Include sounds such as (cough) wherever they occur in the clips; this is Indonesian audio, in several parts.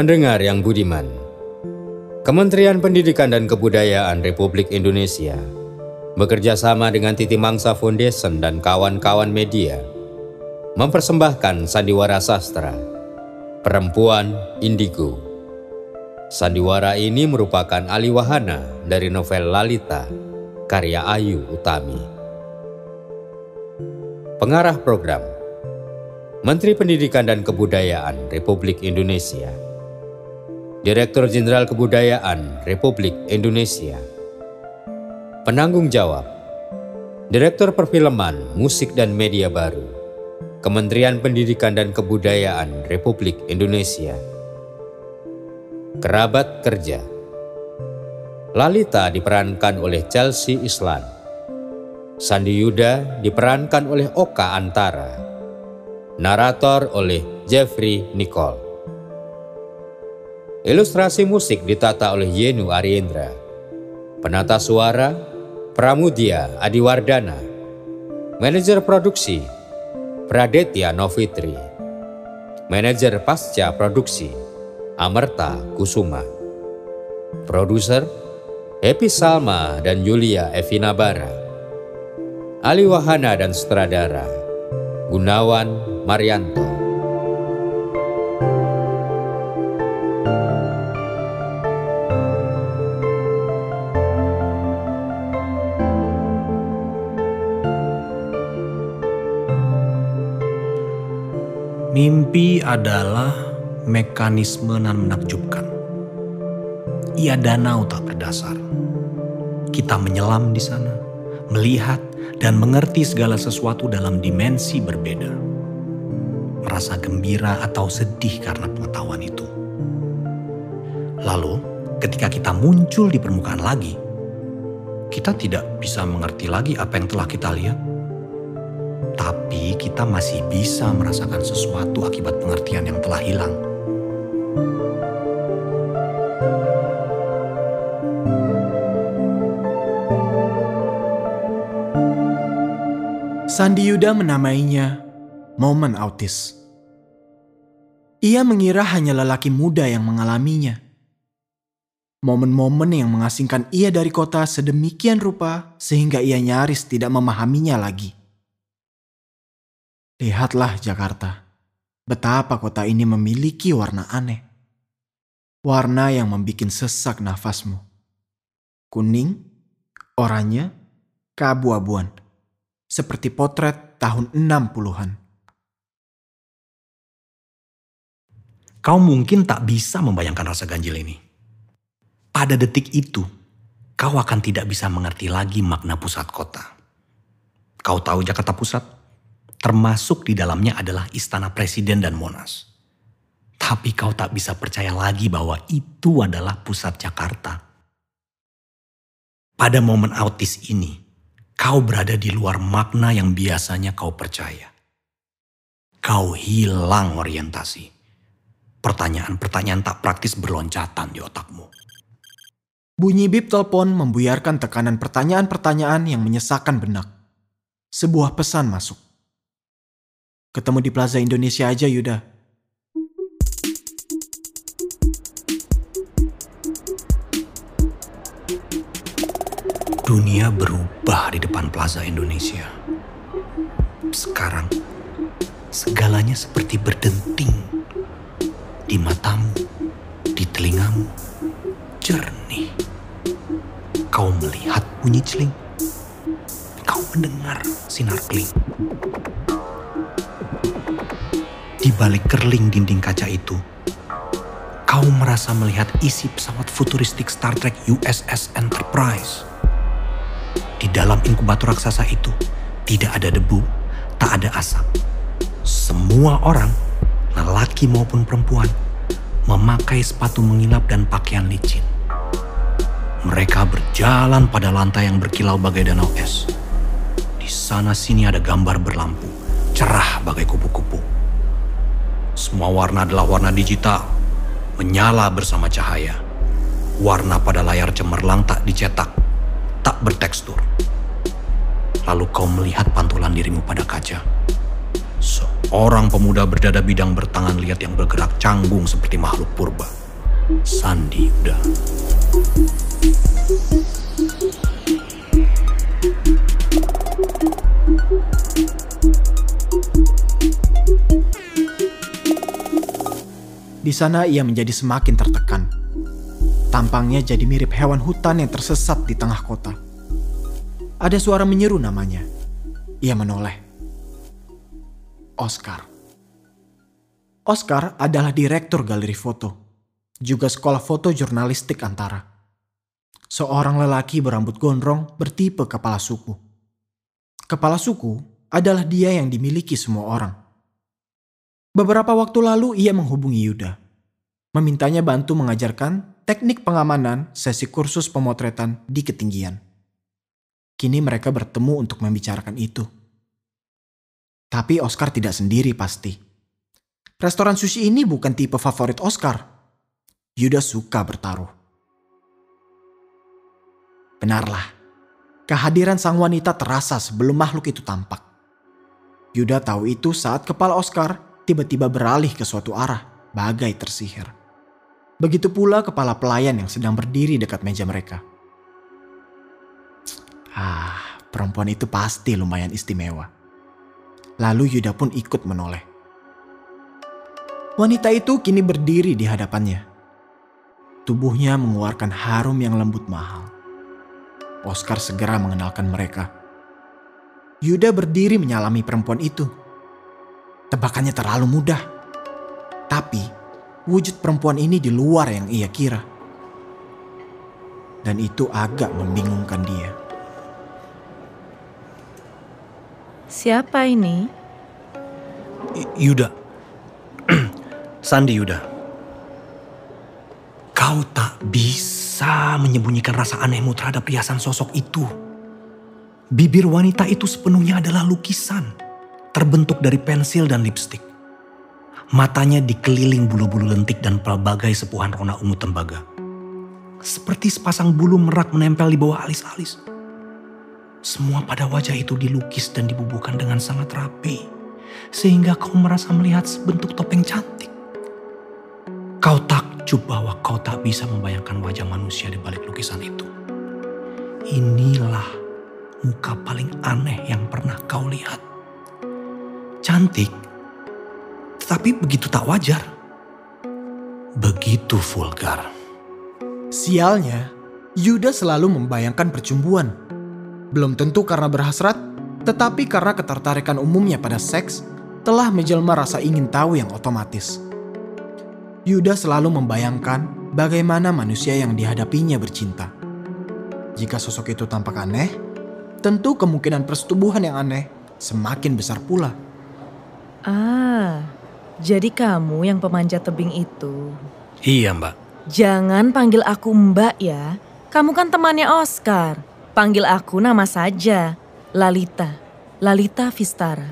Pendengar yang budiman, Kementerian Pendidikan dan Kebudayaan Republik Indonesia bekerja sama dengan Titi Mangsa Foundation dan kawan-kawan media mempersembahkan sandiwara sastra Perempuan Indigo. Sandiwara ini merupakan aliwahana dari novel Lalita karya Ayu Utami. Pengarah program Menteri Pendidikan dan Kebudayaan Republik Indonesia. Direktur Jenderal Kebudayaan Republik Indonesia. Penanggung jawab Direktur Perfilman, Musik dan Media Baru. Kementerian Pendidikan dan Kebudayaan Republik Indonesia. Kerabat kerja. Lalita diperankan oleh Chelsea Islan. Sandi Yuda diperankan oleh Oka Antara. Narator oleh Jeffrey Nicole. Ilustrasi musik ditata oleh Yenu Ariendra. Penata suara Pramudia Adiwardana. Manajer produksi Pradetya Novitri. Manajer pasca produksi Amerta Kusuma. Produser Epi Salma dan Yulia Evina Bara. Ali Wahana dan Sutradara Gunawan Marianto. Mimpi adalah mekanisme nan menakjubkan. Ia danau tak berdasar. Kita menyelam di sana, melihat dan mengerti segala sesuatu dalam dimensi berbeda. Merasa gembira atau sedih karena pengetahuan itu. Lalu, ketika kita muncul di permukaan lagi, kita tidak bisa mengerti lagi apa yang telah kita lihat tapi kita masih bisa merasakan sesuatu akibat pengertian yang telah hilang. Sandi Yuda menamainya momen autis. Ia mengira hanya lelaki muda yang mengalaminya. Momen-momen yang mengasingkan ia dari kota sedemikian rupa sehingga ia nyaris tidak memahaminya lagi. Lihatlah Jakarta, betapa kota ini memiliki warna aneh. Warna yang membuat sesak nafasmu. Kuning, oranye, keabu-abuan. Seperti potret tahun 60-an. Kau mungkin tak bisa membayangkan rasa ganjil ini. Pada detik itu, kau akan tidak bisa mengerti lagi makna pusat kota. Kau tahu Jakarta Pusat? Termasuk di dalamnya adalah istana presiden dan Monas. Tapi kau tak bisa percaya lagi bahwa itu adalah pusat Jakarta. Pada momen autis ini, kau berada di luar makna yang biasanya kau percaya. Kau hilang orientasi. Pertanyaan-pertanyaan tak praktis berloncatan di otakmu. Bunyi bip telepon membuyarkan tekanan pertanyaan-pertanyaan yang menyesakkan benak. Sebuah pesan masuk. Ketemu di Plaza Indonesia aja Yuda. Dunia berubah di depan Plaza Indonesia. Sekarang, segalanya seperti berdenting. Di matamu, di telingamu, jernih. Kau melihat bunyi celing. Kau mendengar sinar keling. Di balik kerling dinding kaca itu, kau merasa melihat isi pesawat futuristik Star Trek USS Enterprise. Di dalam inkubator raksasa itu, tidak ada debu, tak ada asap. Semua orang, lelaki maupun perempuan, memakai sepatu mengilap dan pakaian licin. Mereka berjalan pada lantai yang berkilau bagai danau es. Di sana sini ada gambar berlampu, cerah bagai kupu-kupu semua warna adalah warna digital, menyala bersama cahaya. Warna pada layar cemerlang tak dicetak, tak bertekstur. Lalu kau melihat pantulan dirimu pada kaca. Seorang pemuda berdada bidang bertangan liat yang bergerak canggung seperti makhluk purba. Sandi udah. Di sana ia menjadi semakin tertekan. Tampangnya jadi mirip hewan hutan yang tersesat di tengah kota. Ada suara menyeru namanya. Ia menoleh. Oscar. Oscar adalah direktur galeri foto, juga sekolah foto jurnalistik antara. Seorang lelaki berambut gondrong bertipe kepala suku. Kepala suku adalah dia yang dimiliki semua orang. Beberapa waktu lalu ia menghubungi Yuda, memintanya bantu mengajarkan teknik pengamanan sesi kursus pemotretan di ketinggian. Kini mereka bertemu untuk membicarakan itu. Tapi Oscar tidak sendiri pasti. Restoran sushi ini bukan tipe favorit Oscar. Yuda suka bertaruh. Benarlah, kehadiran sang wanita terasa sebelum makhluk itu tampak. Yuda tahu itu saat kepala Oscar tiba-tiba beralih ke suatu arah, bagai tersihir. Begitu pula kepala pelayan yang sedang berdiri dekat meja mereka. Ah, perempuan itu pasti lumayan istimewa. Lalu Yuda pun ikut menoleh. Wanita itu kini berdiri di hadapannya. Tubuhnya mengeluarkan harum yang lembut mahal. Oscar segera mengenalkan mereka. Yuda berdiri menyalami perempuan itu. Tebakannya terlalu mudah. Tapi, wujud perempuan ini di luar yang ia kira. Dan itu agak membingungkan dia. Siapa ini? Y- Yuda. (clears throat) Sandi Yuda. Kau tak bisa menyembunyikan rasa anehmu terhadap riasan sosok itu. Bibir wanita itu sepenuhnya adalah lukisan. Terbentuk dari pensil dan lipstik. Matanya dikeliling bulu-bulu lentik dan pelbagai sepuhan rona ungu tembaga. Seperti sepasang bulu merak menempel di bawah alis-alis. Semua pada wajah itu dilukis dan dibubuhkan dengan sangat rapi. Sehingga kau merasa melihat sebentuk topeng cantik. Kau takjub bahwa kau tak bisa membayangkan wajah manusia di balik lukisan itu. Inilah muka paling aneh yang pernah kau lihat. Cantik, tetapi begitu tak wajar. Begitu vulgar. Sialnya, Yuda selalu membayangkan percumbuan. Belum tentu karena berhasrat, tetapi karena ketertarikan umumnya pada seks telah menjelma rasa ingin tahu yang otomatis. Yuda selalu membayangkan bagaimana manusia yang dihadapinya bercinta. Jika sosok itu tampak aneh, tentu kemungkinan persetubuhan yang aneh semakin besar pula. Ah, jadi kamu yang pemanjat tebing itu. Iya mbak. Jangan panggil aku Mbak ya. Kamu kan temannya Oscar. Panggil aku nama saja. Lalita. Lalita Vistara.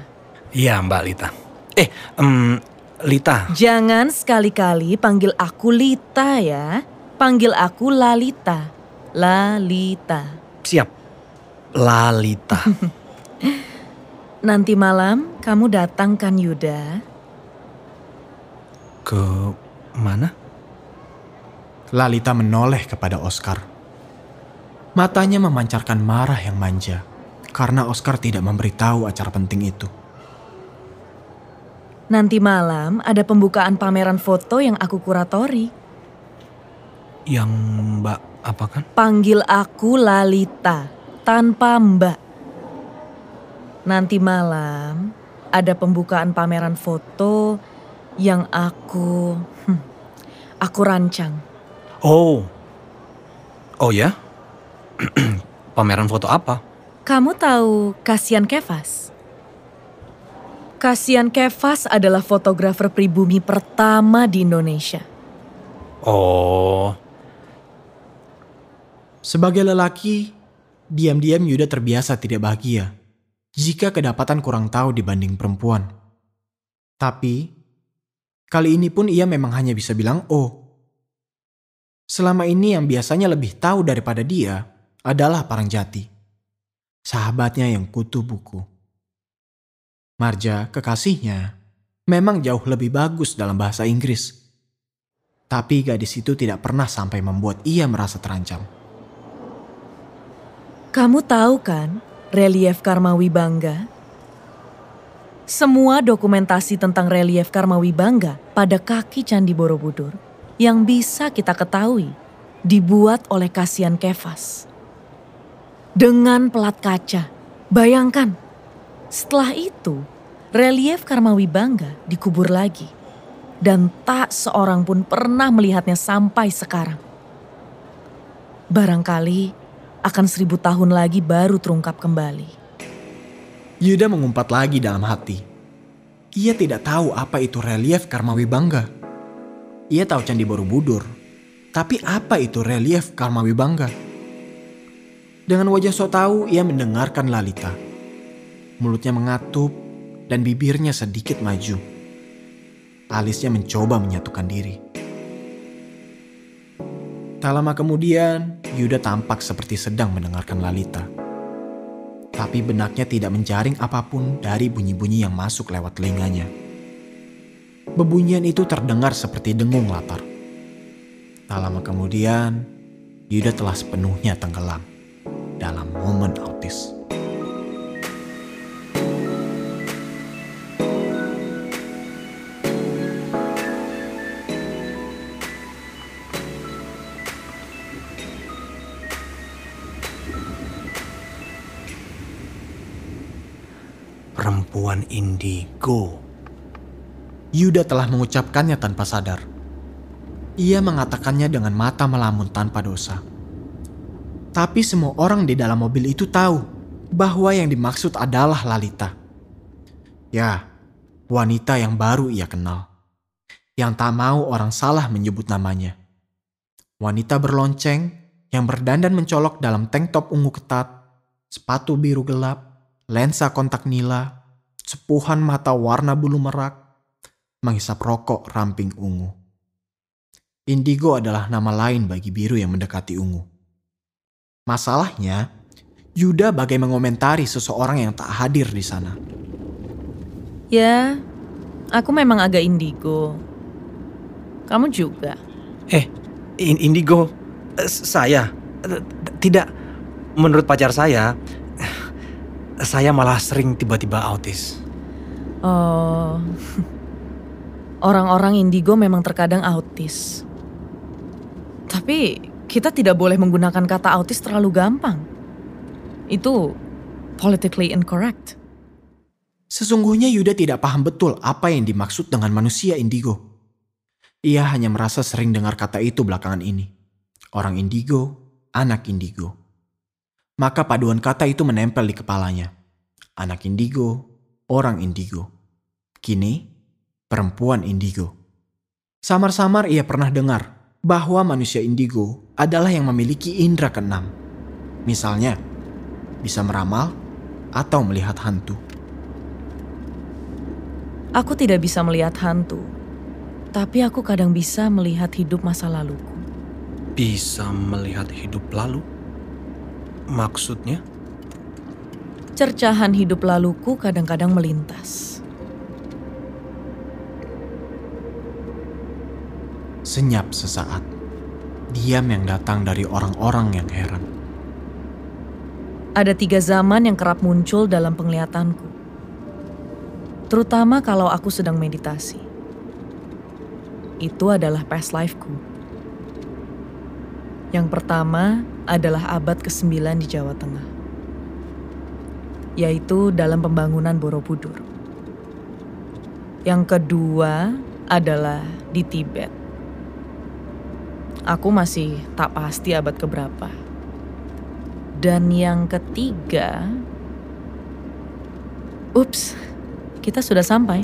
Iya mbak Lita. Eh, em, Lita. Jangan sekali-kali panggil aku Lita ya. Panggil aku Lalita. Lalita. Siap. Lalita. (laughs) Nanti malam kamu datang kan Yuda? Ke mana? Lalita menoleh kepada Oscar. Matanya memancarkan marah yang manja karena Oscar tidak memberitahu acara penting itu. Nanti malam ada pembukaan pameran foto yang aku kuratori. Yang mbak apakan? Panggil aku Lalita, tanpa Mbak. Nanti malam ada pembukaan pameran foto yang aku hmm, aku rancang. Oh. Oh ya? (clears throat) Pameran foto apa? Kamu tahu Kasian Kevas? Kasian Kevas adalah fotografer pribumi pertama di Indonesia. Oh. Sebagai lelaki, diam-diam Yuda terbiasa tidak bahagia jika kedapatan kurang tahu dibanding perempuan. Tapi, kali ini pun ia memang hanya bisa bilang oh. Selama ini yang biasanya lebih tahu daripada dia adalah Parangjati. Sahabatnya yang kutu buku. Marja, kekasihnya, memang jauh lebih bagus dalam bahasa Inggris. Tapi gadis itu tidak pernah sampai membuat ia merasa terancam. Kamu tahu kan relief Karmawi Bangga? Semua dokumentasi tentang relief Karmawi Bangga pada kaki Candi Borobudur yang bisa kita ketahui dibuat oleh Kasian Kefas. Dengan pelat kaca, bayangkan setelah itu relief Karmawi Bangga dikubur lagi dan tak seorang pun pernah melihatnya sampai sekarang. Barangkali akan seribu tahun lagi baru terungkap kembali. Yuda mengumpat lagi dalam hati. Ia tidak tahu apa itu relief Karmawi Bangga. Ia tahu Candi Borobudur, tapi apa itu relief Karmawi Bangga? Dengan wajah so tahu, ia mendengarkan Lalita. Mulutnya mengatup dan bibirnya sedikit maju. Alisnya mencoba menyatukan diri. Tak lama kemudian, Yuda tampak seperti sedang mendengarkan Lalita. Tapi benaknya tidak menjaring apa pun dari bunyi-bunyi yang masuk lewat telinganya. Bebunyian itu terdengar seperti dengung latar. Tak lama kemudian, Yuda telah sepenuhnya tenggelam dalam momen autis. Indigo. Yuda telah mengucapkannya tanpa sadar. Ia mengatakannya dengan mata melamun tanpa dosa. Tapi semua orang di dalam mobil itu tahu bahwa yang dimaksud adalah Lalita. Ya, wanita yang baru ia kenal. Yang tak mau orang salah menyebut namanya. Wanita berlonceng yang berdandan mencolok dalam tank top ungu ketat, sepatu biru gelap, lensa kontak nila, sepuhan mata warna bulu merak, menghisap rokok ramping ungu. Indigo adalah nama lain bagi biru yang mendekati ungu. Masalahnya, Yuda bagai mengomentari seseorang yang tak hadir di sana. Ya, aku memang agak indigo. Kamu juga. Eh, in indigo, eh, saya eh, tidak. Menurut pacar saya, saya malah sering tiba-tiba autis. Oh, (laughs) orang-orang indigo memang terkadang autis. Tapi kita tidak boleh menggunakan kata autis terlalu gampang. Itu politically incorrect. Sesungguhnya Yuda tidak paham betul apa yang dimaksud dengan manusia indigo. Ia hanya merasa sering dengar kata itu belakangan ini. Orang indigo, anak indigo. Maka paduan kata itu menempel di kepalanya. Anak indigo, orang indigo. Kini, perempuan indigo. Samar-samar ia pernah dengar bahwa manusia indigo adalah yang memiliki indera keenam. Misalnya, bisa meramal atau melihat hantu. Aku tidak bisa melihat hantu, tapi aku kadang bisa melihat hidup masa laluku. Bisa melihat hidup lalu? Maksudnya? Cercahan hidup laluku kadang-kadang melintas. Senyap sesaat. Diam yang datang dari orang-orang yang heran. Ada tiga zaman yang kerap muncul dalam penglihatanku. Terutama kalau aku sedang meditasi. Itu adalah past life-ku. Yang pertama adalah abad ke-9 di Jawa Tengah. Yaitu dalam pembangunan Borobudur. Yang kedua adalah di Tibet. Aku masih tak pasti abad keberapa. Dan yang ketiga, ups, kita sudah sampai.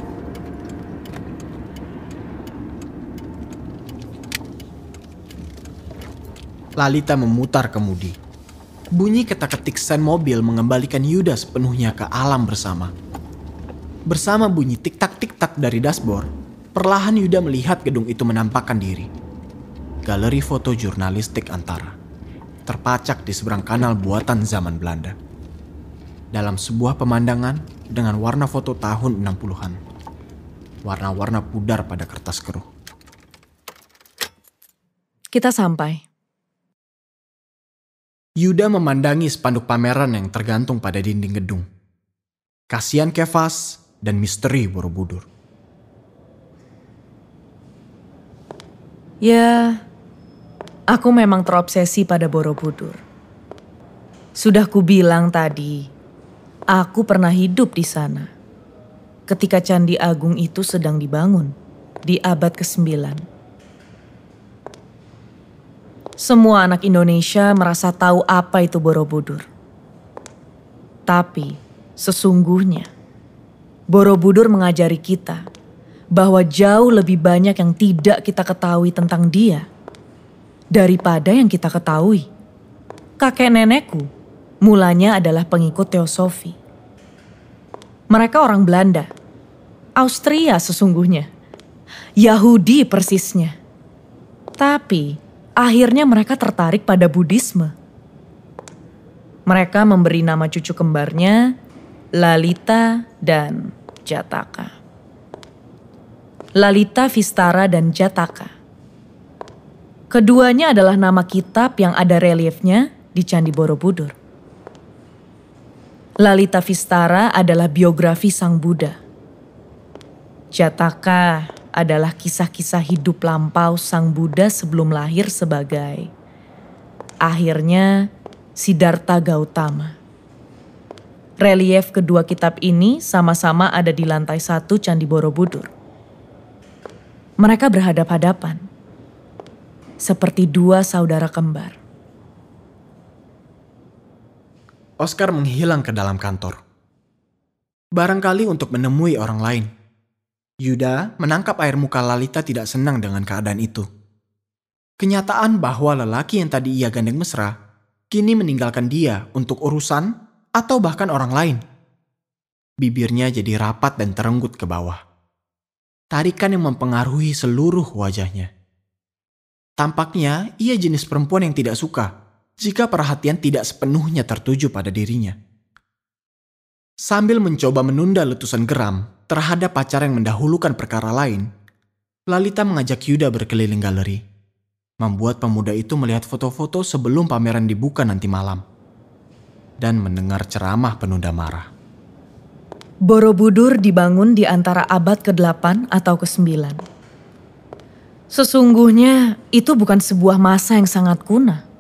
Lalita memutar kemudi. Bunyi ketak-ketik sen mobil mengembalikan Yuda sepenuhnya ke alam bersama. Bersama bunyi tik-tak-tik-tak dari dashboard, perlahan Yuda melihat gedung itu menampakkan diri. Galeri foto jurnalistik antara. Terpacak di seberang kanal buatan zaman Belanda. Dalam sebuah pemandangan dengan warna foto tahun 60-an. warna-warna pudar pada kertas keruh. Kita sampai. Yuda memandangi spanduk pameran yang tergantung pada dinding gedung. Kasihan Kevas dan misteri Borobudur. Ya, aku memang terobsesi pada Borobudur. Sudah kubilang tadi, aku pernah hidup di sana. Ketika Candi Agung itu sedang dibangun di abad ke-9. Semua anak Indonesia merasa tahu apa itu Borobudur. Tapi sesungguhnya Borobudur mengajari kita bahwa jauh lebih banyak yang tidak kita ketahui tentang dia daripada yang kita ketahui. Kakek nenekku mulanya adalah pengikut teosofi. Mereka orang Belanda, Austria sesungguhnya, Yahudi persisnya. Tapi akhirnya mereka tertarik pada Buddhisme. Mereka memberi nama cucu kembarnya Lalita dan Jataka. Lalita Vistara dan Jataka. Keduanya adalah nama kitab yang ada reliefnya di Candi Borobudur. Lalita Vistara adalah biografi Sang Buddha. Jataka adalah kisah-kisah hidup lampau Sang Buddha sebelum lahir sebagai akhirnya Siddhartha Gautama. Relief kedua kitab ini sama-sama ada di lantai satu Candi Borobudur. Mereka berhadap-hadapan, seperti dua saudara kembar. Oscar menghilang ke dalam kantor. Barangkali untuk menemui orang lain. Yuda menangkap air muka Lalita tidak senang dengan keadaan itu. Kenyataan bahwa lelaki yang tadi ia gandeng mesra, kini meninggalkan dia untuk urusan atau bahkan orang lain. Bibirnya jadi rapat dan terenggut ke bawah. Tarikan yang mempengaruhi seluruh wajahnya. Tampaknya ia jenis perempuan yang tidak suka jika perhatian tidak sepenuhnya tertuju pada dirinya. Sambil mencoba menunda letusan geram terhadap pacar yang mendahulukan perkara lain, Lalita mengajak Yuda berkeliling galeri, membuat pemuda itu melihat foto-foto sebelum pameran dibuka nanti malam, dan mendengar ceramah penunda marah. Borobudur dibangun di antara abad ke-8 atau ke-9. Sesungguhnya itu bukan sebuah masa yang sangat kuno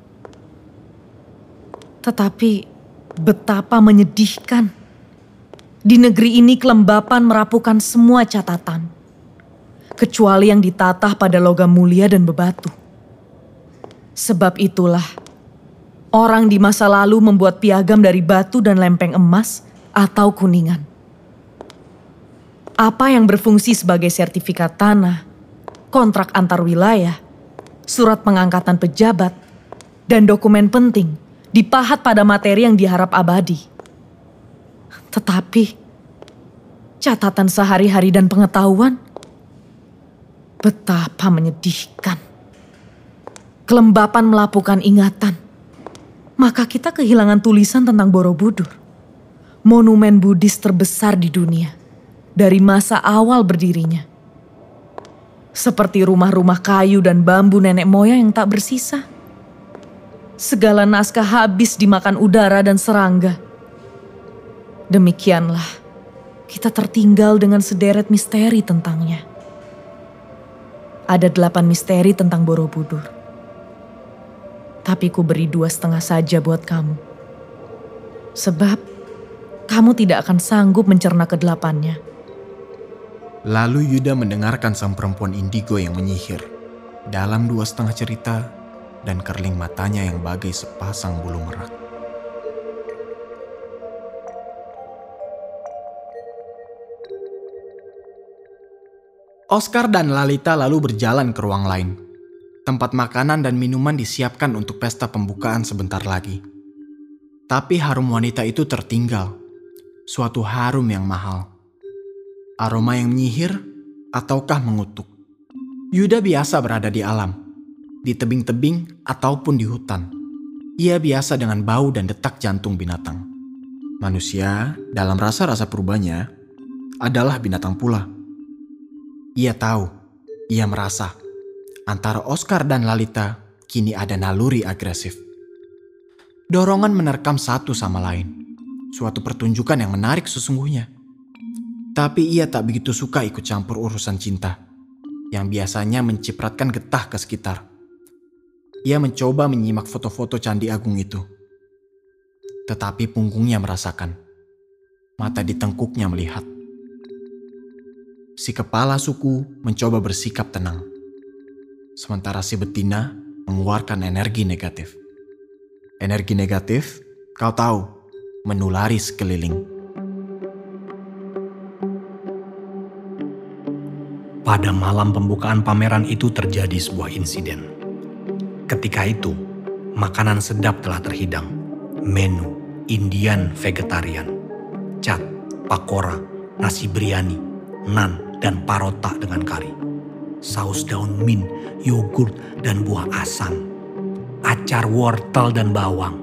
tetapi betapa menyedihkan. Di negeri ini kelembapan merapukan semua catatan. Kecuali yang ditatah pada logam mulia dan bebatu. Sebab itulah, orang di masa lalu membuat piagam dari batu dan lempeng emas atau kuningan. Apa yang berfungsi sebagai sertifikat tanah, kontrak antar wilayah, surat pengangkatan pejabat, dan dokumen penting dipahat pada materi yang diharap abadi. Tetapi, catatan sehari-hari dan pengetahuan, betapa menyedihkan. Kelembapan melapukan ingatan, maka kita kehilangan tulisan tentang Borobudur, monumen Buddhis terbesar di dunia dari masa awal berdirinya. Seperti rumah-rumah kayu dan bambu nenek moyang yang tak bersisa Segala naskah habis dimakan udara dan serangga. Demikianlah, kita tertinggal dengan sederet misteri tentangnya. Ada delapan misteri tentang Borobudur. Tapi ku beri dua setengah saja buat kamu. Sebab kamu tidak akan sanggup mencerna kedelapannya. Lalu Yuda mendengarkan sang perempuan indigo yang menyihir. Dalam dua setengah cerita, dan kerling matanya yang bagai sepasang bulu merak. Oscar dan Lalita lalu berjalan ke ruang lain. Tempat makanan dan minuman disiapkan untuk pesta pembukaan sebentar lagi. Tapi harum wanita itu tertinggal. Suatu harum yang mahal. Aroma yang menyihir ataukah mengutuk. Yuda biasa berada di alam di tebing-tebing ataupun di hutan. Ia biasa dengan bau dan detak jantung binatang. Manusia, dalam rasa-rasa perubahannya, adalah binatang pula. Ia tahu, ia merasa antara Oscar dan Lalita kini ada naluri agresif. Dorongan menerkam satu sama lain. Suatu pertunjukan yang menarik sesungguhnya. Tapi ia tak begitu suka ikut campur urusan cinta yang biasanya mencipratkan getah ke sekitar. Ia mencoba menyimak foto-foto Candi Agung itu. Tetapi punggungnya merasakan. Mata ditengkuknya melihat. Si kepala suku mencoba bersikap tenang. Sementara si betina mengeluarkan energi negatif. Energi negatif, kau tahu, menulari sekeliling. Pada malam pembukaan pameran itu terjadi sebuah insiden. Ketika itu, makanan sedap telah terhidang. Menu Indian vegetarian, cat, pakora, nasi biryani, nan, dan parota dengan kari. Saus daun mint, yogurt, dan buah asam. Acar wortel dan bawang.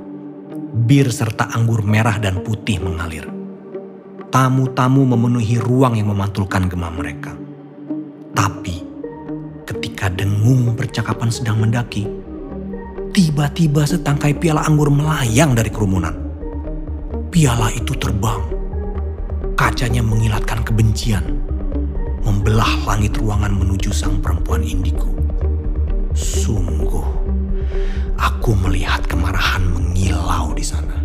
Bir serta anggur merah dan putih mengalir. Tamu-tamu memenuhi ruang yang memantulkan gema mereka. Tapi ketika dengung percakapan sedang mendaki, tiba-tiba setangkai piala anggur melayang dari kerumunan. Piala itu terbang. Kacanya mengilatkan kebencian, membelah langit ruangan menuju sang perempuan indigo. Sungguh, aku melihat kemarahan mengilau di sana.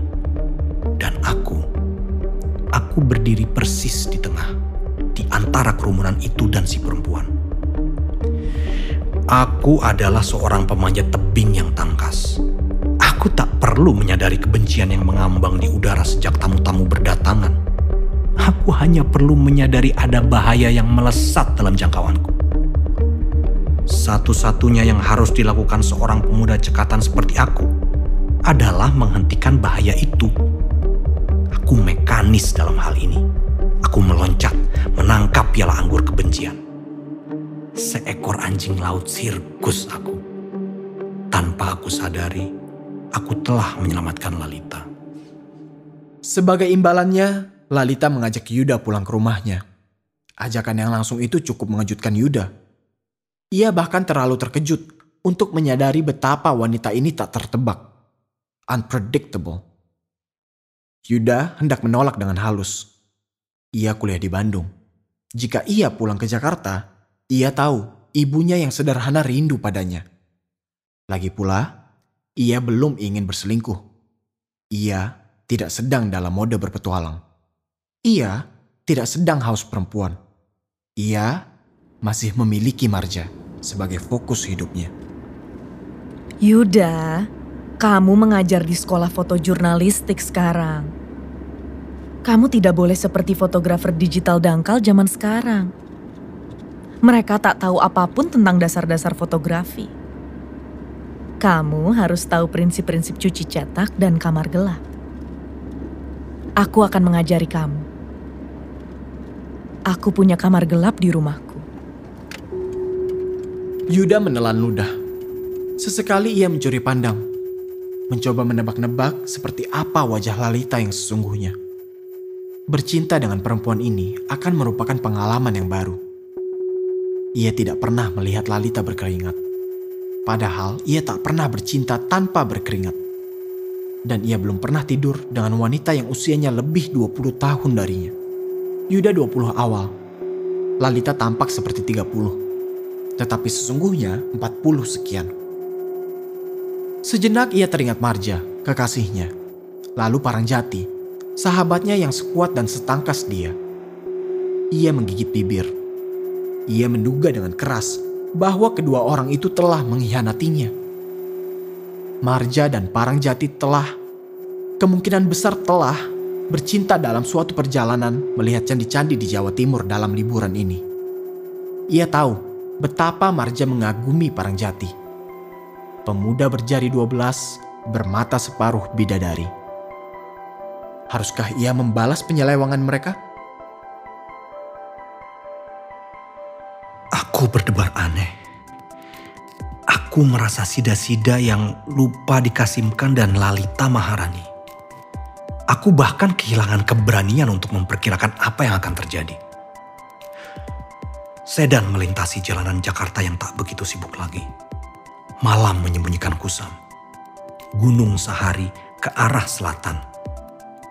Dan aku, aku berdiri persis di tengah di antara kerumunan itu dan si perempuan. Aku adalah seorang pemanjat tebing yang tangkas. Aku tak perlu menyadari kebencian yang mengambang di udara sejak tamu-tamu berdatangan. Aku hanya perlu menyadari ada bahaya yang melesat dalam jangkauanku. Satu-satunya yang harus dilakukan seorang pemuda cekatan seperti aku adalah menghentikan bahaya itu. Aku mekanis dalam hal ini. Aku meloncat, menangkap piala anggur kebencian. Seekor anjing laut sirkus aku. Tanpa aku sadari, aku telah menyelamatkan Lalita. Sebagai imbalannya, Lalita mengajak Yuda pulang ke rumahnya. Ajakan yang langsung itu cukup mengejutkan Yuda. Ia bahkan terlalu terkejut untuk menyadari betapa wanita ini tak tertebak. Unpredictable. Yuda hendak menolak dengan halus. Ia kuliah di Bandung. Jika ia pulang ke Jakarta, ia tahu ibunya yang sederhana rindu padanya. Lagi pula, ia belum ingin berselingkuh. Ia tidak sedang dalam mode berpetualang. Ia tidak sedang haus perempuan. Ia masih memiliki Marja sebagai fokus hidupnya. Yuda, kamu mengajar di sekolah foto jurnalistik sekarang. Kamu tidak boleh seperti fotografer digital dangkal zaman sekarang. Mereka tak tahu apa pun tentang dasar-dasar fotografi. Kamu harus tahu prinsip-prinsip cuci cetak dan kamar gelap. Aku akan mengajari kamu. Aku punya kamar gelap di rumahku. Yuda menelan ludah. Sesekali ia mencuri pandang, mencoba menebak-nebak seperti apa wajah Lalita yang sesungguhnya. Bercinta dengan perempuan ini akan merupakan pengalaman yang baru. Ia tidak pernah melihat Lalita berkeringat. Padahal ia tak pernah bercinta tanpa berkeringat. Dan ia belum pernah tidur dengan wanita yang usianya lebih 20 tahun darinya. Yuda 20 awal. Lalita tampak seperti 30. Tetapi sesungguhnya 40 sekian. Sejenak ia teringat Marja, kekasihnya. Lalu Parangjati, sahabatnya yang sekuat dan setangkas dia. Ia menggigit bibir. Ia menduga dengan keras bahwa kedua orang itu telah mengkhianatinya. Marja dan Parang Jati telah, kemungkinan besar telah, bercinta dalam suatu perjalanan melihat candi-candi di Jawa Timur dalam liburan ini. Ia tahu betapa Marja mengagumi Parang Jati. Pemuda berjari 12, bermata separuh bidadari. Haruskah ia membalas penyelewangan mereka? Aku berdebar aneh. Aku merasa sida-sida yang lupa dikasimkan dan Lalita Maharani. Aku bahkan kehilangan keberanian untuk memperkirakan apa yang akan terjadi. Sedan melintasi jalanan Jakarta yang tak begitu sibuk lagi. Malam menyembunyikan kusam. Gunung Sahari ke arah selatan.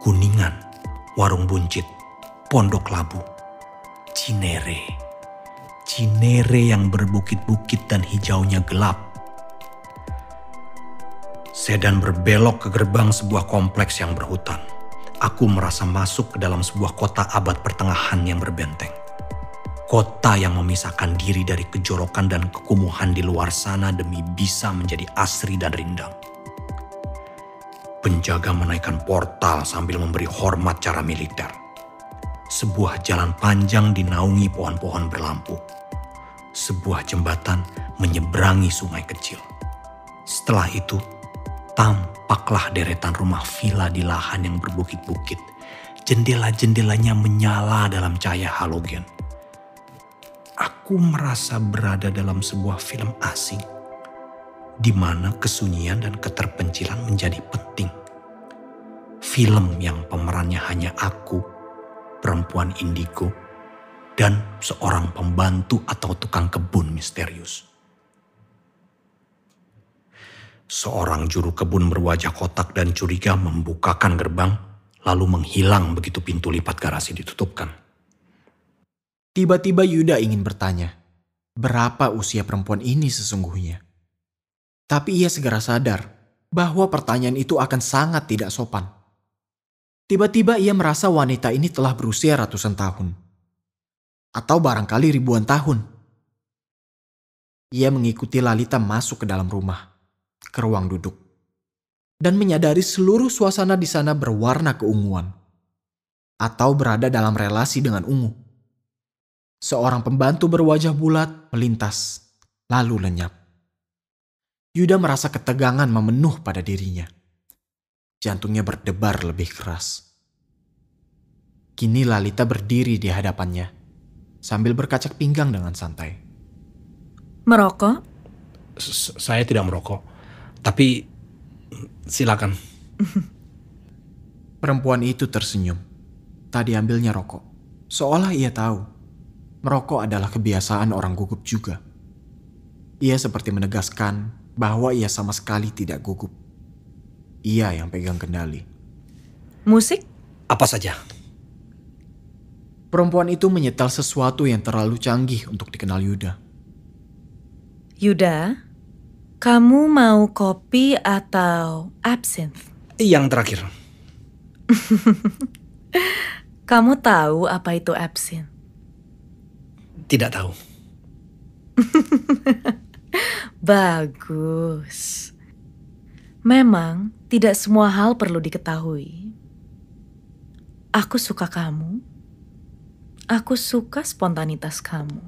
Kuningan, Warung Buncit, Pondok Labu, Cinere. Cinere yang berbukit-bukit dan hijaunya gelap. Sedan berbelok ke gerbang sebuah kompleks yang berhutan. Aku merasa masuk ke dalam sebuah kota abad pertengahan yang berbenteng kota yang memisahkan diri dari kejorokan dan kekumuhan di luar sana demi bisa menjadi asri dan rindang. Penjaga menaikkan portal sambil memberi hormat cara militer. Sebuah jalan panjang dinaungi pohon-pohon berlampu. Sebuah jembatan menyeberangi sungai kecil. Setelah itu, tampaklah deretan rumah villa di lahan yang berbukit-bukit. Jendela-jendelanya menyala dalam cahaya halogen aku merasa berada dalam sebuah film asing di mana kesunyian dan keterpencilan menjadi penting. Film yang pemerannya hanya aku, perempuan indigo, dan seorang pembantu atau tukang kebun misterius. Seorang juru kebun berwajah kotak dan curiga membukakan gerbang, lalu menghilang begitu pintu lipat garasi ditutupkan. Tiba-tiba Yuda ingin bertanya, berapa usia perempuan ini sesungguhnya? Tapi ia segera sadar bahwa pertanyaan itu akan sangat tidak sopan. Tiba-tiba ia merasa wanita ini telah berusia ratusan tahun. Atau barangkali ribuan tahun. Ia mengikuti Lalita masuk ke dalam rumah, ke ruang duduk. Dan menyadari seluruh suasana di sana berwarna keunguan. Atau berada dalam relasi dengan ungu Seorang pembantu berwajah bulat melintas, lalu lenyap. Yuda merasa ketegangan memenuh pada dirinya. Jantungnya berdebar lebih keras. Kini Lalita berdiri di hadapannya, sambil berkacak pinggang dengan santai. Merokok? S saya tidak merokok, tapi silakan. (laughs) Perempuan itu tersenyum. Tadi ambilnya rokok, seolah ia tahu merokok adalah kebiasaan orang gugup juga. Ia seperti menegaskan bahwa ia sama sekali tidak gugup. Ia yang pegang kendali. Musik? Apa saja? Perempuan itu menyetel sesuatu yang terlalu canggih untuk dikenal Yuda. Yuda, kamu mau kopi atau absinthe? Yang terakhir. (laughs) kamu tahu apa itu absinthe? Tidak tahu. (laughs) Bagus. Memang tidak semua hal perlu diketahui. Aku suka kamu. Aku suka spontanitas kamu.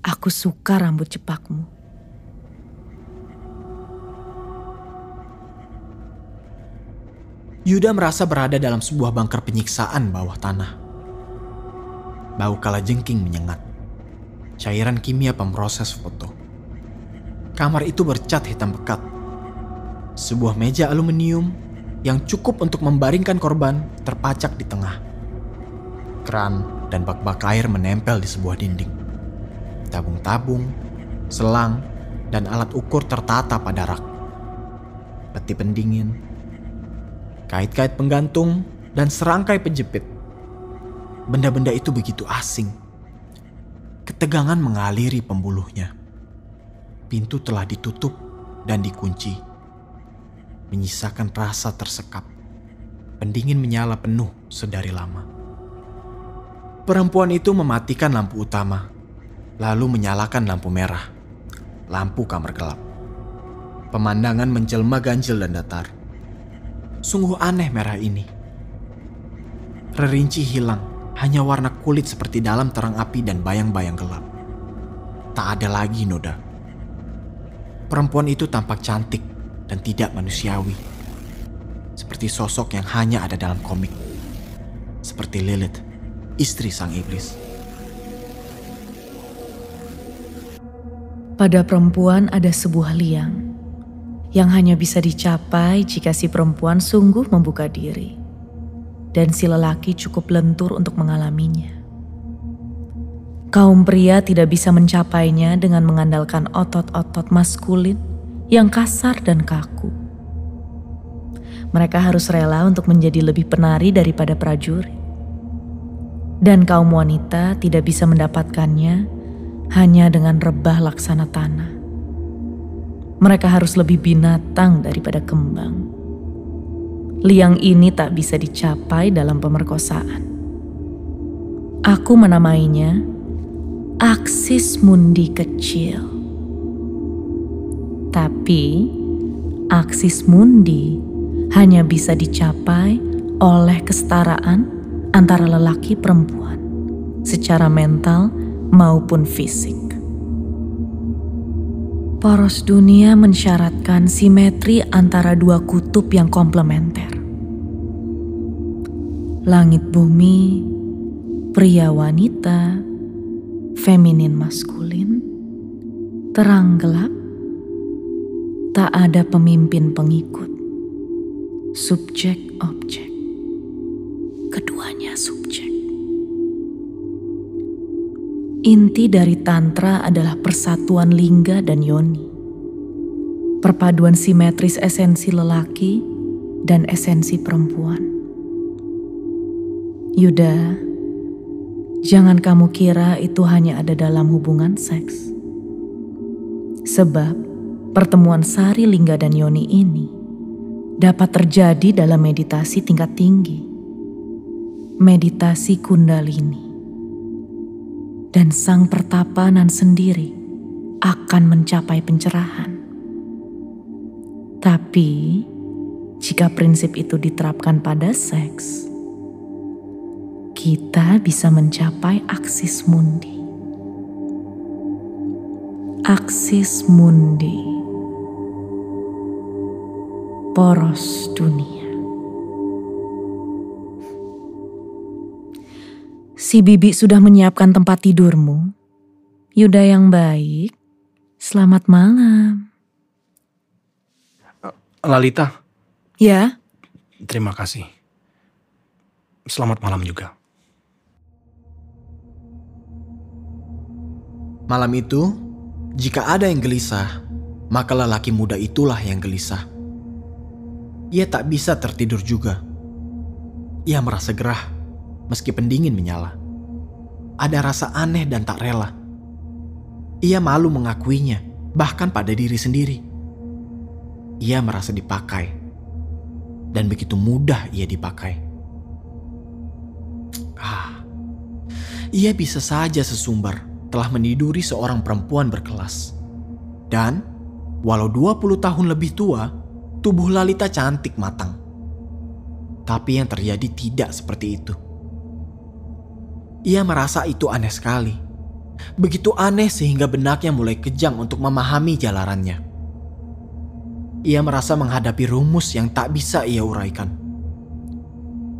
Aku suka rambut cepakmu. Yuda merasa berada dalam sebuah bangker penyiksaan bawah tanah. Bau kala jengking menyengat. Cairan kimia pemroses foto. Kamar itu bercat hitam pekat. Sebuah meja aluminium yang cukup untuk membaringkan korban terpacak di tengah. Keran dan bak-bak air menempel di sebuah dinding. Tabung-tabung, selang, dan alat ukur tertata pada rak. Peti pendingin, kait-kait penggantung, dan serangkai penjepit Benda-benda itu begitu asing. Ketegangan mengaliri pembuluhnya. Pintu telah ditutup dan dikunci. Menyisakan rasa tersekap. Pendingin menyala penuh sedari lama. Perempuan itu mematikan lampu utama, lalu menyalakan lampu merah. Lampu kamar gelap. Pemandangan menjelma ganjil dan datar. Sungguh aneh merah ini. Rerinci hilang hanya warna kulit seperti dalam terang api dan bayang-bayang gelap. Tak ada lagi noda. Perempuan itu tampak cantik dan tidak manusiawi. Seperti sosok yang hanya ada dalam komik. Seperti Lilith, istri sang iblis. Pada perempuan ada sebuah liang yang hanya bisa dicapai jika si perempuan sungguh membuka diri dan si lelaki cukup lentur untuk mengalaminya. Kaum pria tidak bisa mencapainya dengan mengandalkan otot-otot maskulin yang kasar dan kaku. Mereka harus rela untuk menjadi lebih penari daripada prajurit. Dan kaum wanita tidak bisa mendapatkannya hanya dengan rebah laksana tanah. Mereka harus lebih binatang daripada kembang. Liang ini tak bisa dicapai dalam pemerkosaan. Aku menamainya aksis mundi kecil. Tapi aksis mundi hanya bisa dicapai oleh kesetaraan antara lelaki perempuan secara mental maupun fisik. Poros dunia mensyaratkan simetri antara dua kutub yang komplementer. Langit bumi, pria wanita, feminin maskulin, terang gelap, tak ada pemimpin pengikut, subjek objek, keduanya subjek. Inti dari Tantra adalah persatuan lingga dan yoni. Perpaduan simetris esensi lelaki dan esensi perempuan. Yuda, Jangan kamu kira itu hanya ada dalam hubungan seks. Sebab pertemuan Sari Lingga dan Yoni ini dapat terjadi dalam meditasi tingkat tinggi. Meditasi Kundalini. Dan sang pertapanan sendiri akan mencapai pencerahan. Tapi, jika prinsip itu diterapkan pada seks, kita bisa mencapai aksis mundi. Aksis mundi. Poros dunia. Si Bibi sudah menyiapkan tempat tidurmu. Yuda yang baik, selamat malam. Lalita. Ya? Terima kasih. Selamat malam juga. Malam itu, jika ada yang gelisah, maka lelaki muda itulah yang gelisah. Ia tak bisa tertidur juga. Ia merasa gerah, meski pendingin menyala. Ada rasa aneh dan tak rela. Ia malu mengakuinya, bahkan pada diri sendiri. Ia merasa dipakai, dan begitu mudah ia dipakai. Ah, ia bisa saja sesumbar telah meniduri seorang perempuan berkelas. Dan, walau 20 tahun lebih tua, tubuh Lalita cantik matang. Tapi yang terjadi tidak seperti itu. Ia merasa itu aneh sekali. Begitu aneh sehingga benaknya mulai kejang untuk memahami jalarannya. Ia merasa menghadapi rumus yang tak bisa ia uraikan.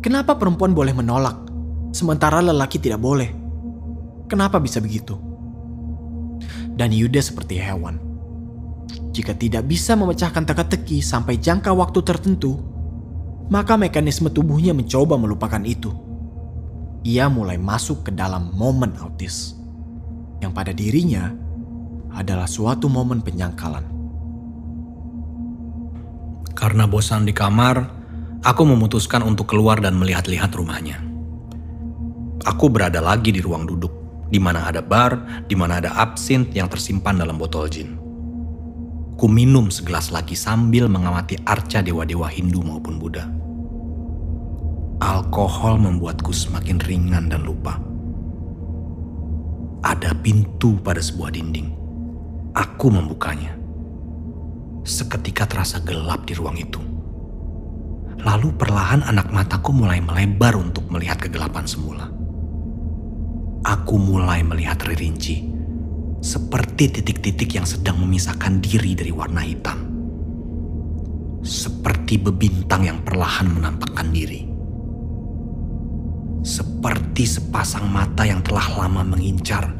Kenapa perempuan boleh menolak, sementara lelaki tidak boleh? Kenapa bisa begitu? Dan Yuda seperti hewan. Jika tidak bisa memecahkan teka-teki sampai jangka waktu tertentu, maka mekanisme tubuhnya mencoba melupakan itu. Ia mulai masuk ke dalam momen autis, yang pada dirinya adalah suatu momen penyangkalan. Karena bosan di kamar, aku memutuskan untuk keluar dan melihat-lihat rumahnya. Aku berada lagi di ruang duduk di mana ada bar, di mana ada absint yang tersimpan dalam botol gin. Ku minum segelas lagi sambil mengamati arca dewa-dewa Hindu maupun Buddha. Alkohol membuatku semakin ringan dan lupa. Ada pintu pada sebuah dinding. Aku membukanya. Seketika terasa gelap di ruang itu. Lalu perlahan anak mataku mulai melebar untuk melihat kegelapan semula aku mulai melihat Ririnci seperti titik-titik yang sedang memisahkan diri dari warna hitam. Seperti bebintang yang perlahan menampakkan diri. Seperti sepasang mata yang telah lama mengincar,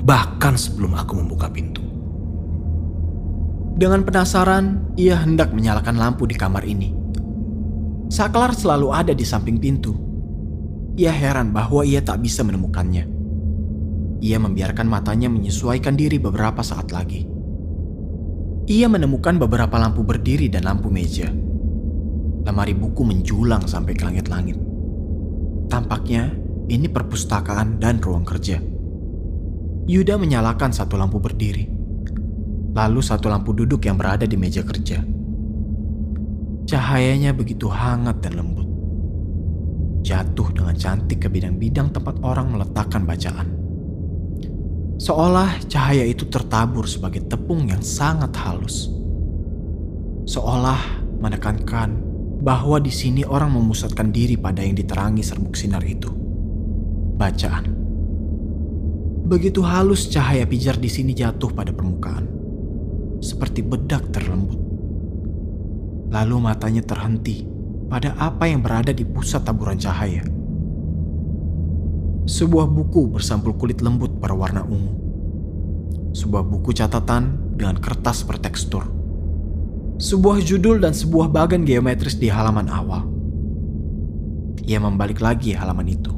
bahkan sebelum aku membuka pintu. Dengan penasaran, ia hendak menyalakan lampu di kamar ini. Saklar selalu ada di samping pintu. Ia heran bahwa ia tak bisa menemukannya. ia membiarkan matanya menyesuaikan diri beberapa saat lagi. Ia menemukan beberapa lampu berdiri dan lampu meja. Lemari buku menjulang sampai ke langit-langit. Tampaknya ini perpustakaan dan ruang kerja. Yuda menyalakan satu lampu berdiri, lalu satu lampu duduk yang berada di meja kerja. Cahayanya begitu hangat dan lembut. Jatuh dengan cantik ke bidang-bidang tempat orang meletakkan bacaan. Seolah cahaya itu tertabur sebagai tepung yang sangat halus. Seolah menekankan bahwa di sini orang memusatkan diri pada yang diterangi serbuk sinar itu. Bacaan. Begitu halus cahaya pijar di sini jatuh pada permukaan. Seperti bedak terlembut Lalu matanya terhenti pada apa yang berada di pusat taburan cahaya. Sebuah buku bersampul kulit lembut berwarna ungu. Sebuah buku catatan dengan kertas bertekstur. Sebuah judul dan sebuah bagan geometris di halaman awal. Ia membalik lagi halaman itu.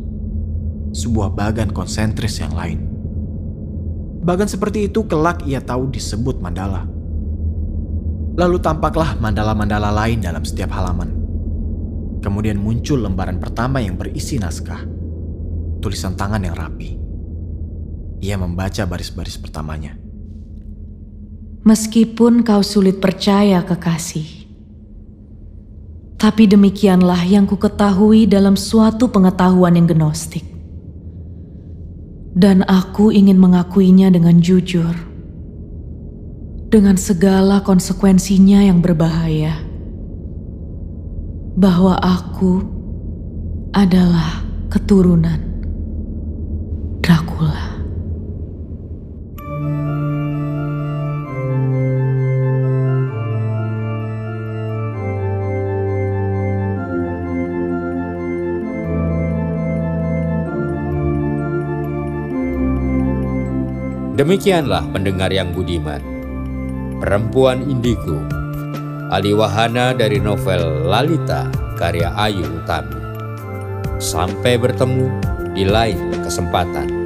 Sebuah bagan konsentris yang lain. Bagan seperti itu kelak ia tahu disebut mandala Lalu tampaklah mandala-mandala lain dalam setiap halaman. Kemudian muncul lembaran pertama yang berisi naskah. Tulisan tangan yang rapi. Ia membaca baris-baris pertamanya. Meskipun kau sulit percaya kekasih, tapi demikianlah yang ku ketahui dalam suatu pengetahuan yang gnostik. Dan aku ingin mengakuinya dengan jujur dengan segala konsekuensinya yang berbahaya, bahwa aku adalah keturunan Dracula. Demikianlah pendengar yang budiman. Perempuan Indigo Aliwahana dari novel Lalita karya Ayu Utami Sampai bertemu di lain kesempatan.